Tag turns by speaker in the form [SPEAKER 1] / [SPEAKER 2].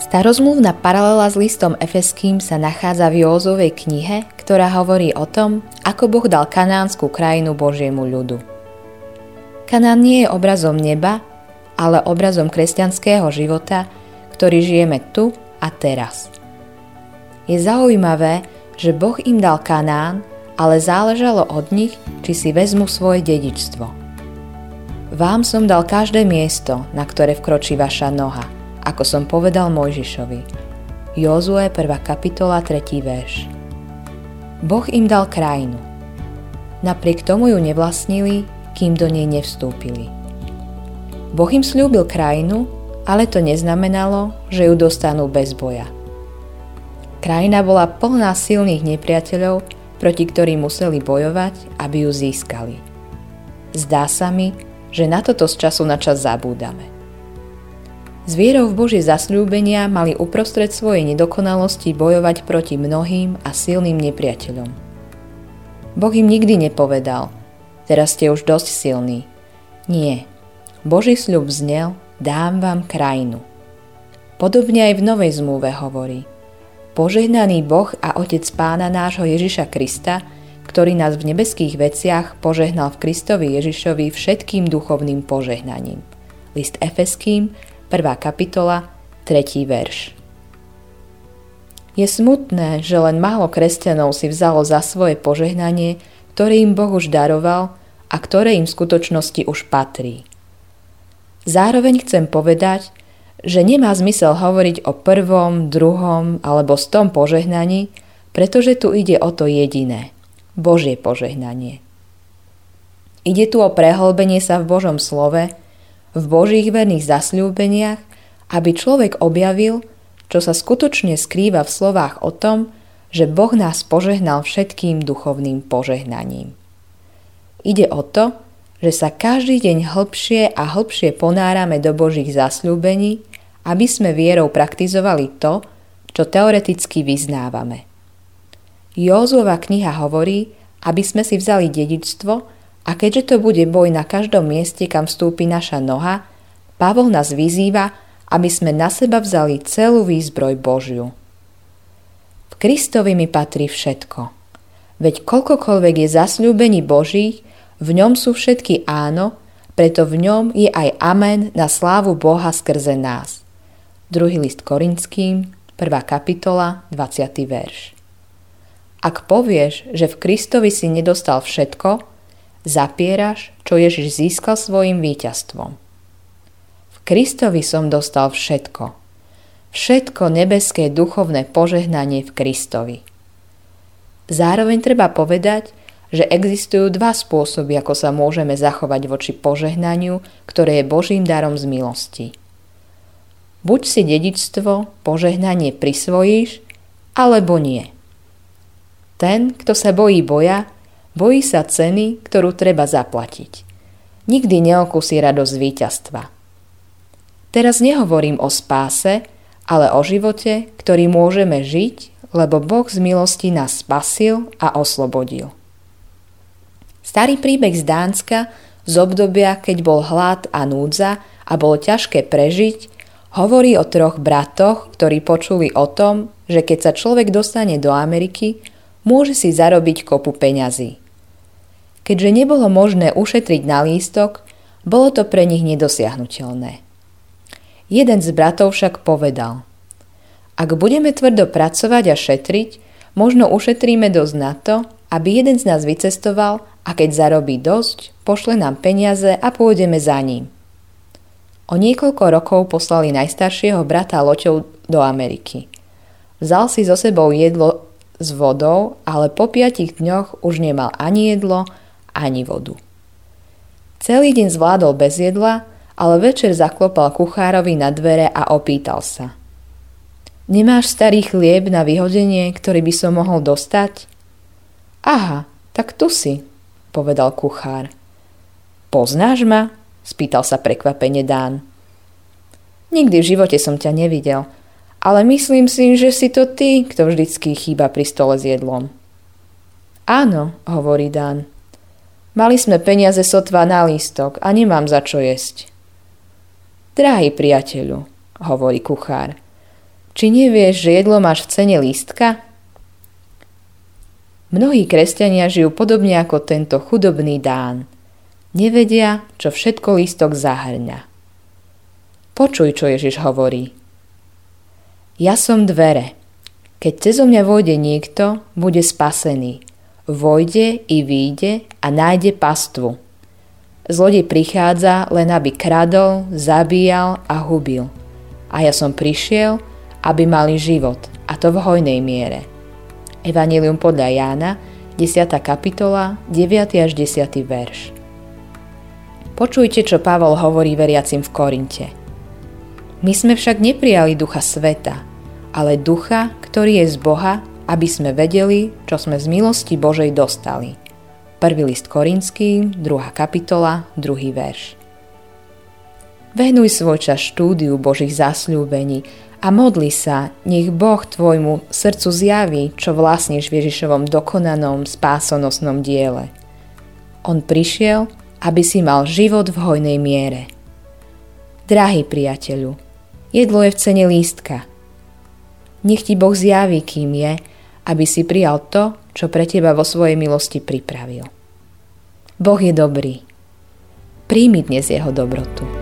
[SPEAKER 1] Starozmluvná paralela s listom Efeským sa nachádza v Józovej knihe, ktorá hovorí o tom, ako Boh dal kanánsku krajinu Božiemu ľudu. Kanán nie je obrazom neba, ale obrazom kresťanského života, ktorý žijeme tu a teraz. Je zaujímavé, že Boh im dal Kanán, ale záležalo od nich, či si vezmu svoje dedičstvo. Vám som dal každé miesto, na ktoré vkročí vaša noha – ako som povedal Mojžišovi. Jozue 1. kapitola 3. verš. Boh im dal krajinu. Napriek tomu ju nevlastnili, kým do nej nevstúpili. Boh im slúbil krajinu, ale to neznamenalo, že ju dostanú bez boja. Krajina bola plná silných nepriateľov, proti ktorým museli bojovať, aby ju získali. Zdá sa mi, že na toto z času na čas zabúdame. S vierou v Božie zasľúbenia mali uprostred svojej nedokonalosti bojovať proti mnohým a silným nepriateľom. Boh im nikdy nepovedal, teraz ste už dosť silní. Nie, Boží sľub znel, dám vám krajinu. Podobne aj v Novej zmluve hovorí, požehnaný Boh a Otec Pána nášho Ježiša Krista, ktorý nás v nebeských veciach požehnal v Kristovi Ježišovi všetkým duchovným požehnaním. List Efeským, 1. kapitola, 3. verš. Je smutné, že len málo kresťanov si vzalo za svoje požehnanie, ktoré im Boh už daroval a ktoré im v skutočnosti už patrí. Zároveň chcem povedať, že nemá zmysel hovoriť o prvom, druhom alebo stom požehnaní, pretože tu ide o to jediné – Božie požehnanie. Ide tu o prehlbenie sa v Božom slove – v Božích verných zasľúbeniach, aby človek objavil, čo sa skutočne skrýva v slovách o tom, že Boh nás požehnal všetkým duchovným požehnaním. Ide o to, že sa každý deň hlbšie a hlbšie ponárame do Božích zasľúbení, aby sme vierou praktizovali to, čo teoreticky vyznávame. Józova kniha hovorí, aby sme si vzali dedičstvo, a keďže to bude boj na každom mieste, kam vstúpi naša noha, Pavol nás vyzýva, aby sme na seba vzali celú výzbroj Božiu. V Kristovi mi patrí všetko. Veď koľkokoľvek je zasľúbení Božích, v ňom sú všetky áno, preto v ňom je aj amen na slávu Boha skrze nás. Druhý list Korinským, 1. kapitola, 20. verš. Ak povieš, že v Kristovi si nedostal všetko, zapieraš, čo Ježiš získal svojim víťazstvom. V Kristovi som dostal všetko. Všetko nebeské duchovné požehnanie v Kristovi. Zároveň treba povedať, že existujú dva spôsoby, ako sa môžeme zachovať voči požehnaniu, ktoré je Božím darom z milosti. Buď si dedičstvo, požehnanie prisvojíš, alebo nie. Ten, kto sa bojí boja, Bojí sa ceny, ktorú treba zaplatiť. Nikdy neokusí radosť víťazstva. Teraz nehovorím o spáse, ale o živote, ktorý môžeme žiť, lebo Boh z milosti nás spasil a oslobodil. Starý príbeh z Dánska z obdobia, keď bol hlad a núdza a bolo ťažké prežiť, hovorí o troch bratoch, ktorí počuli o tom, že keď sa človek dostane do Ameriky, môže si zarobiť kopu peňazí. Keďže nebolo možné ušetriť na lístok, bolo to pre nich nedosiahnutelné. Jeden z bratov však povedal Ak budeme tvrdo pracovať a šetriť, možno ušetríme dosť na to, aby jeden z nás vycestoval a keď zarobí dosť, pošle nám peniaze a pôjdeme za ním. O niekoľko rokov poslali najstaršieho brata loťou do Ameriky. Vzal si so sebou jedlo s vodou, ale po piatich dňoch už nemal ani jedlo, ani vodu. Celý deň zvládol bez jedla, ale večer zaklopal kuchárovi na dvere a opýtal sa. Nemáš starý chlieb na vyhodenie, ktorý by som mohol dostať? Aha, tak tu si, povedal kuchár. Poznáš ma? spýtal sa prekvapene Dán. Nikdy v živote som ťa nevidel, ale myslím si, že si to ty, kto vždycky chýba pri stole s jedlom. Áno, hovorí Dán, Mali sme peniaze sotva na lístok a nemám za čo jesť. Drahý priateľu, hovorí kuchár, Či nevieš, že jedlo máš v cene lístka? Mnohí kresťania žijú podobne ako tento chudobný Dán. Nevedia, čo všetko lístok zahrňa. Počuj, čo Ježiš hovorí. Ja som dvere. Keď cezo mňa vojde niekto, bude spasený. Vojde i výjde a nájde pastvu. Zlodej prichádza len aby kradol, zabíjal a hubil. A ja som prišiel, aby mali život, a to v hojnej miere. Evangelium podľa Jána, 10. kapitola, 9. až 10. verš. Počujte, čo Pavol hovorí veriacim v Korinte. My sme však neprijali ducha sveta, ale ducha, ktorý je z Boha, aby sme vedeli, čo sme z milosti Božej dostali. Prvý list Korinský, 2. kapitola, 2. verš. Venuj svoj čas štúdiu Božích zasľúbení a modli sa, nech Boh tvojmu srdcu zjaví, čo vlastníš v Ježišovom dokonanom spásonosnom diele. On prišiel, aby si mal život v hojnej miere. Drahý priateľu, jedlo je v cene lístka. Nech ti Boh zjaví, kým je, aby si prijal to, čo pre teba vo svojej milosti pripravil. Boh je dobrý. Príjmi dnes jeho dobrotu.